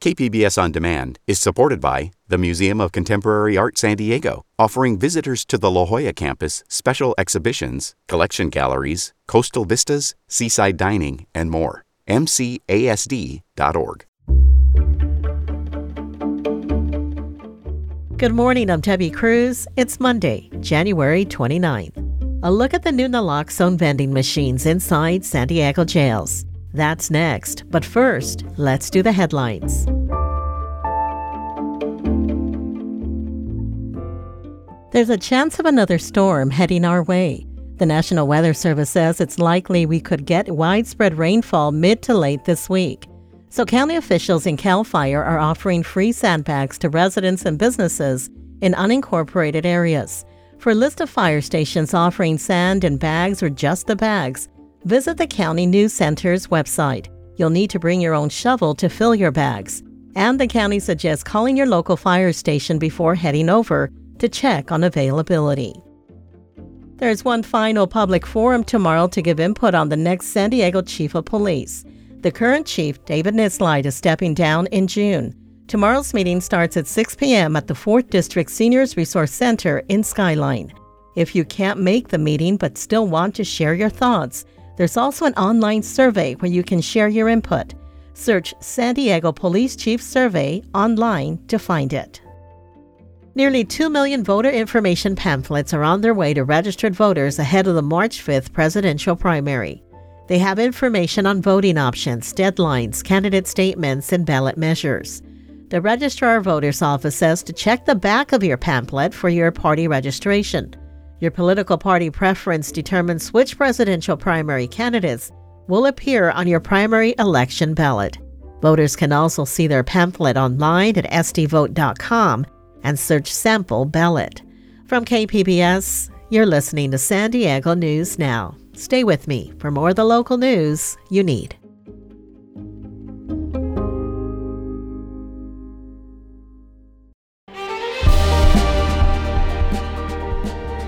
KPBS On Demand is supported by the Museum of Contemporary Art San Diego, offering visitors to the La Jolla campus special exhibitions, collection galleries, coastal vistas, seaside dining, and more. MCASD.org. Good morning, I'm Debbie Cruz. It's Monday, January 29th. A look at the new naloxone vending machines inside San Diego jails. That's next. But first, let's do the headlines. There's a chance of another storm heading our way. The National Weather Service says it's likely we could get widespread rainfall mid to late this week. So, county officials in CAL FIRE are offering free sandbags to residents and businesses in unincorporated areas. For a list of fire stations offering sand in bags or just the bags, visit the County News Center's website. You'll need to bring your own shovel to fill your bags. And the county suggests calling your local fire station before heading over to check on availability. There's one final public forum tomorrow to give input on the next San Diego Chief of Police. The current chief, David Nisleit, is stepping down in June. Tomorrow's meeting starts at 6 p.m. at the 4th District Seniors Resource Center in Skyline. If you can't make the meeting but still want to share your thoughts, there's also an online survey where you can share your input. Search San Diego Police Chief Survey online to find it. Nearly 2 million voter information pamphlets are on their way to registered voters ahead of the March 5th presidential primary. They have information on voting options, deadlines, candidate statements, and ballot measures. The Registrar Voters Office says to check the back of your pamphlet for your party registration. Your political party preference determines which presidential primary candidates will appear on your primary election ballot. Voters can also see their pamphlet online at sdvote.com and search sample ballot. From KPBS, you're listening to San Diego News Now. Stay with me for more of the local news you need.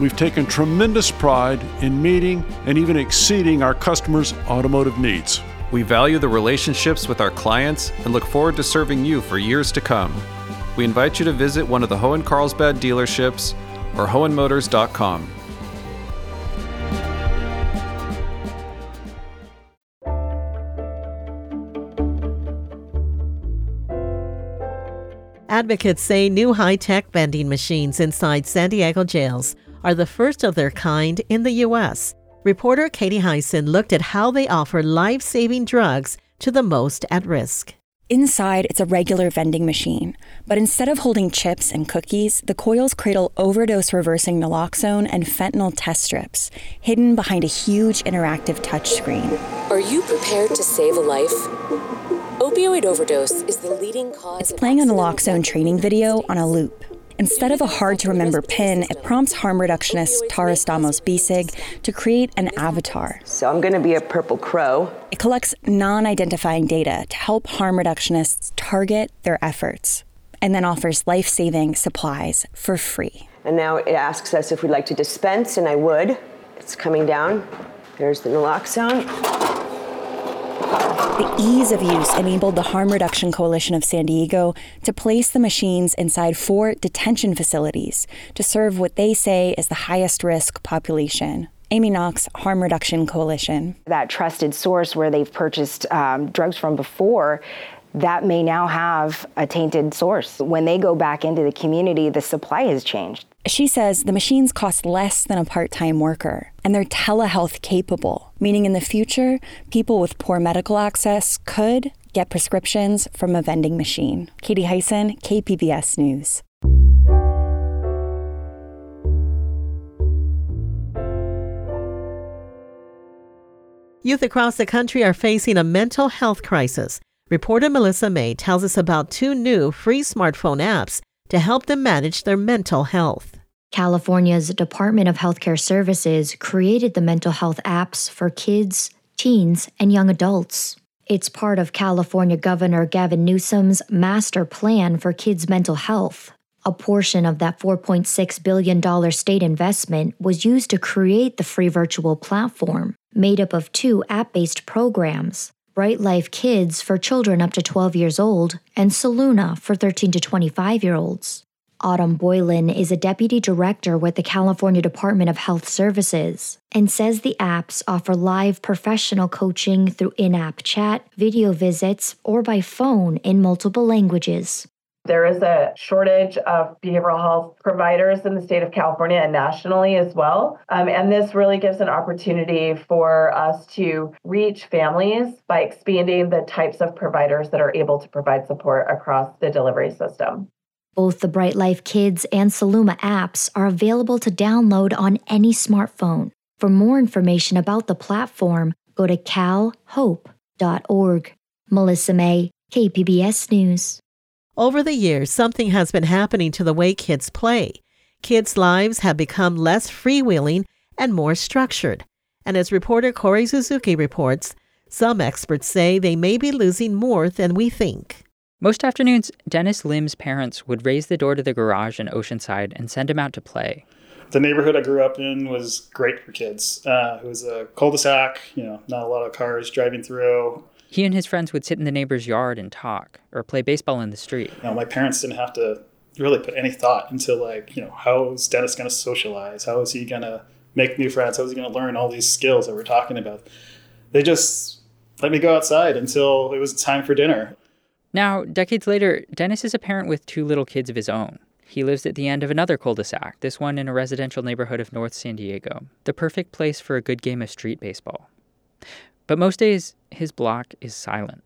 We've taken tremendous pride in meeting and even exceeding our customers' automotive needs. We value the relationships with our clients and look forward to serving you for years to come. We invite you to visit one of the Hoehn Carlsbad dealerships or hoehnmotors.com. Advocates say new high tech vending machines inside San Diego jails are the first of their kind in the U.S. Reporter Katie Hyson looked at how they offer life saving drugs to the most at risk. Inside, it's a regular vending machine, but instead of holding chips and cookies, the coils cradle overdose reversing naloxone and fentanyl test strips, hidden behind a huge interactive touchscreen. Are you prepared to save a life? Opioid overdose is the leading cause. It's playing a naloxone training video on a loop. Instead of a hard to remember pin, it prompts harm reductionist Tara Stamos Buesig to create an avatar. So I'm going to be a purple crow. It collects non identifying data to help harm reductionists target their efforts and then offers life saving supplies for free. And now it asks us if we'd like to dispense, and I would. It's coming down. There's the naloxone. The ease of use enabled the Harm Reduction Coalition of San Diego to place the machines inside four detention facilities to serve what they say is the highest risk population. Amy Knox, Harm Reduction Coalition. That trusted source where they've purchased um, drugs from before that may now have a tainted source. When they go back into the community, the supply has changed. She says the machines cost less than a part time worker and they're telehealth capable, meaning in the future, people with poor medical access could get prescriptions from a vending machine. Katie Hyson, KPBS News. Youth across the country are facing a mental health crisis. Reporter Melissa Mae tells us about two new free smartphone apps to help them manage their mental health. California's Department of Healthcare Services created the mental health apps for kids, teens, and young adults. It's part of California Governor Gavin Newsom's master plan for kids' mental health. A portion of that $4.6 billion state investment was used to create the free virtual platform, made up of two app based programs Bright Life Kids for children up to 12 years old, and Soluna for 13 to 25 year olds. Autumn Boylan is a deputy director with the California Department of Health Services and says the apps offer live professional coaching through in app chat, video visits, or by phone in multiple languages. There is a shortage of behavioral health providers in the state of California and nationally as well. Um, and this really gives an opportunity for us to reach families by expanding the types of providers that are able to provide support across the delivery system. Both the Bright Life Kids and Soluna apps are available to download on any smartphone. For more information about the platform, go to calhope.org. Melissa Mae, KPBS News. Over the years, something has been happening to the way kids play. Kids' lives have become less freewheeling and more structured. And as reporter Kori Suzuki reports, some experts say they may be losing more than we think. Most afternoons, Dennis Lim's parents would raise the door to the garage in Oceanside and send him out to play. The neighborhood I grew up in was great for kids. Uh, it was a cul-de-sac, you know, not a lot of cars driving through. He and his friends would sit in the neighbor's yard and talk, or play baseball in the street. You know, my parents didn't have to really put any thought into like, you know, how is Dennis going to socialize? How is he going to make new friends? How is he going to learn all these skills that we're talking about? They just let me go outside until it was time for dinner. Now, decades later, Dennis is a parent with two little kids of his own. He lives at the end of another cul de sac, this one in a residential neighborhood of North San Diego, the perfect place for a good game of street baseball. But most days, his block is silent.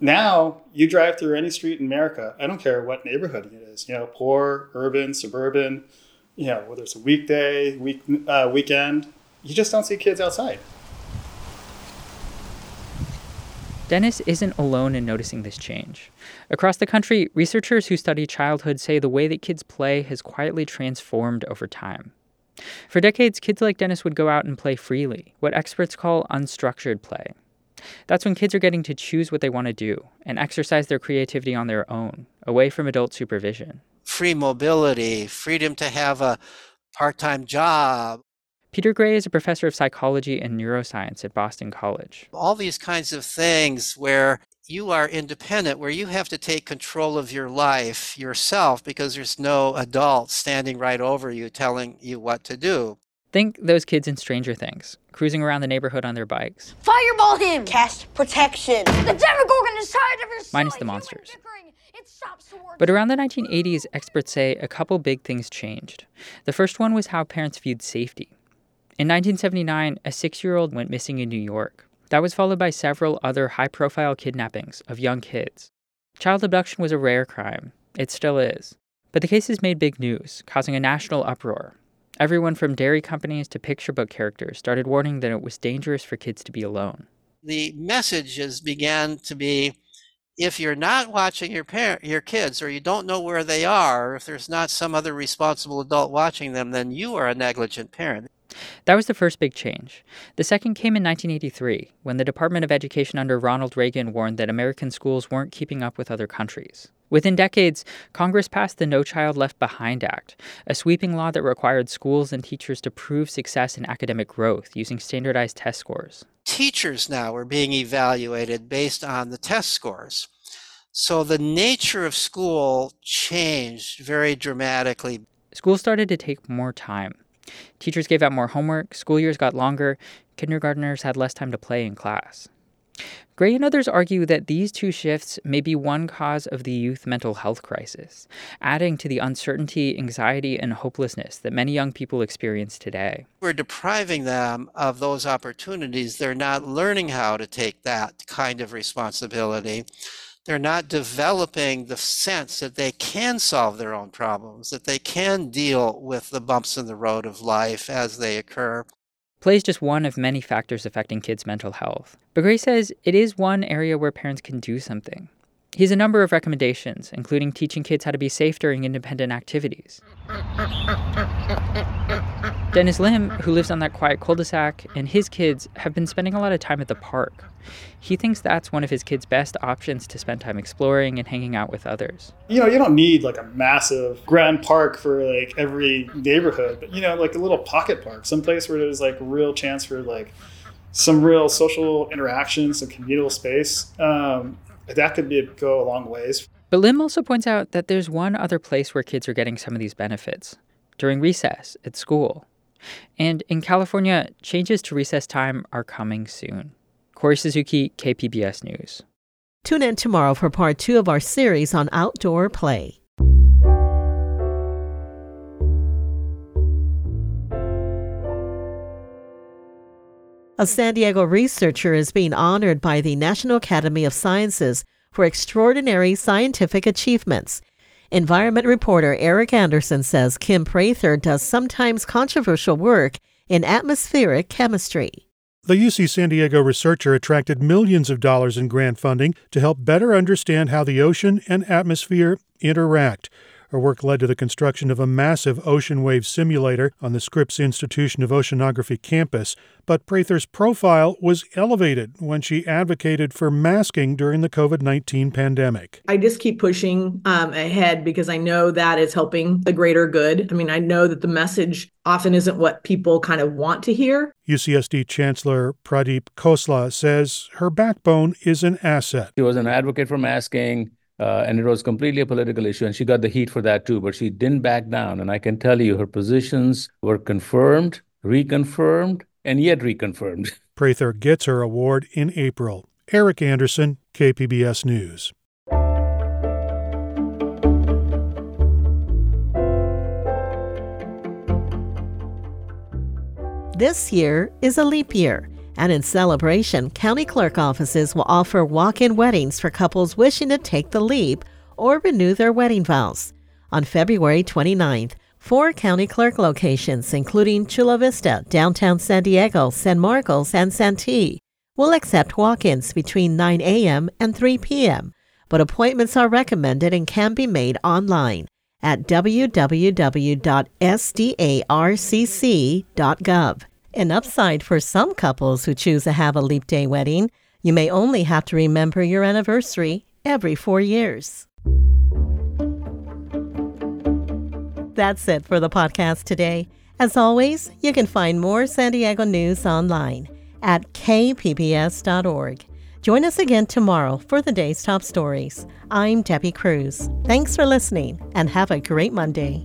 Now, you drive through any street in America, I don't care what neighborhood it is, you know, poor, urban, suburban, you know, whether it's a weekday, week, uh, weekend, you just don't see kids outside. Dennis isn't alone in noticing this change. Across the country, researchers who study childhood say the way that kids play has quietly transformed over time. For decades, kids like Dennis would go out and play freely, what experts call unstructured play. That's when kids are getting to choose what they want to do and exercise their creativity on their own, away from adult supervision. Free mobility, freedom to have a part time job, Peter Gray is a professor of psychology and neuroscience at Boston College. All these kinds of things where you are independent, where you have to take control of your life yourself because there's no adult standing right over you telling you what to do. Think those kids in Stranger Things, cruising around the neighborhood on their bikes. Fireball him! Cast protection! The Demogorgon inside of your Minus the monsters. But around the 1980s, experts say a couple big things changed. The first one was how parents viewed safety. In 1979, a six year old went missing in New York. That was followed by several other high profile kidnappings of young kids. Child abduction was a rare crime. It still is. But the cases made big news, causing a national uproar. Everyone from dairy companies to picture book characters started warning that it was dangerous for kids to be alone. The messages began to be if you're not watching your parent, your kids or you don't know where they are, if there's not some other responsible adult watching them, then you are a negligent parent. That was the first big change. The second came in 1983, when the Department of Education under Ronald Reagan warned that American schools weren't keeping up with other countries. Within decades, Congress passed the No Child Left Behind Act, a sweeping law that required schools and teachers to prove success in academic growth using standardized test scores. Teachers now are being evaluated based on the test scores. So the nature of school changed very dramatically. School started to take more time. Teachers gave out more homework, school years got longer, kindergarteners had less time to play in class. Gray and others argue that these two shifts may be one cause of the youth mental health crisis, adding to the uncertainty, anxiety, and hopelessness that many young people experience today. We're depriving them of those opportunities. They're not learning how to take that kind of responsibility they're not developing the sense that they can solve their own problems, that they can deal with the bumps in the road of life as they occur. Play is just one of many factors affecting kids' mental health. But Gray says it is one area where parents can do something. He has a number of recommendations, including teaching kids how to be safe during independent activities. Dennis Lim, who lives on that quiet cul de sac, and his kids have been spending a lot of time at the park. He thinks that's one of his kids' best options to spend time exploring and hanging out with others. You know, you don't need like a massive grand park for like every neighborhood, but you know, like a little pocket park, someplace where there's like real chance for like some real social interaction, some communal space. Um, that could be go a long ways. But Lim also points out that there's one other place where kids are getting some of these benefits during recess at school. And in California, changes to recess time are coming soon. Kori Suzuki, KPBS News. Tune in tomorrow for part two of our series on outdoor play. A San Diego researcher is being honored by the National Academy of Sciences for extraordinary scientific achievements. Environment reporter Erik Anderson says Kim Prather does sometimes controversial work in atmospheric chemistry. The UC San Diego researcher attracted millions of dollars in grant funding to help better understand how the ocean and atmosphere interact. Her work led to the construction of a massive ocean wave simulator on the Scripps Institution of Oceanography campus. But Prather's profile was elevated when she advocated for masking during the COVID 19 pandemic. I just keep pushing um, ahead because I know that is helping the greater good. I mean, I know that the message often isn't what people kind of want to hear. UCSD Chancellor Pradeep Khosla says her backbone is an asset. She was an advocate for masking uh, and it was completely a political issue, and she got the heat for that too. But she didn't back down, and I can tell you, her positions were confirmed, reconfirmed, and yet reconfirmed. Prather gets her award in April. Erik Anderson, KPBS News. This year is a leap year. And in celebration, county clerk offices will offer walk in weddings for couples wishing to take the leap or renew their wedding vows. On February 29th, four county clerk locations, including Chula Vista, downtown San Diego, San Marcos, and Santee, will accept walk ins between 9 a.m. and 3 p.m., but appointments are recommended and can be made online at www.sdarcc.gov. An upside for some couples who choose to have a leap day wedding, you may only have to remember your anniversary every four years. That's it for the podcast today. As always, you can find more San Diego news online at kpbs.org. Join us again tomorrow for the day's top stories. I'm Debbie Cruz. Thanks for listening and have a great Monday.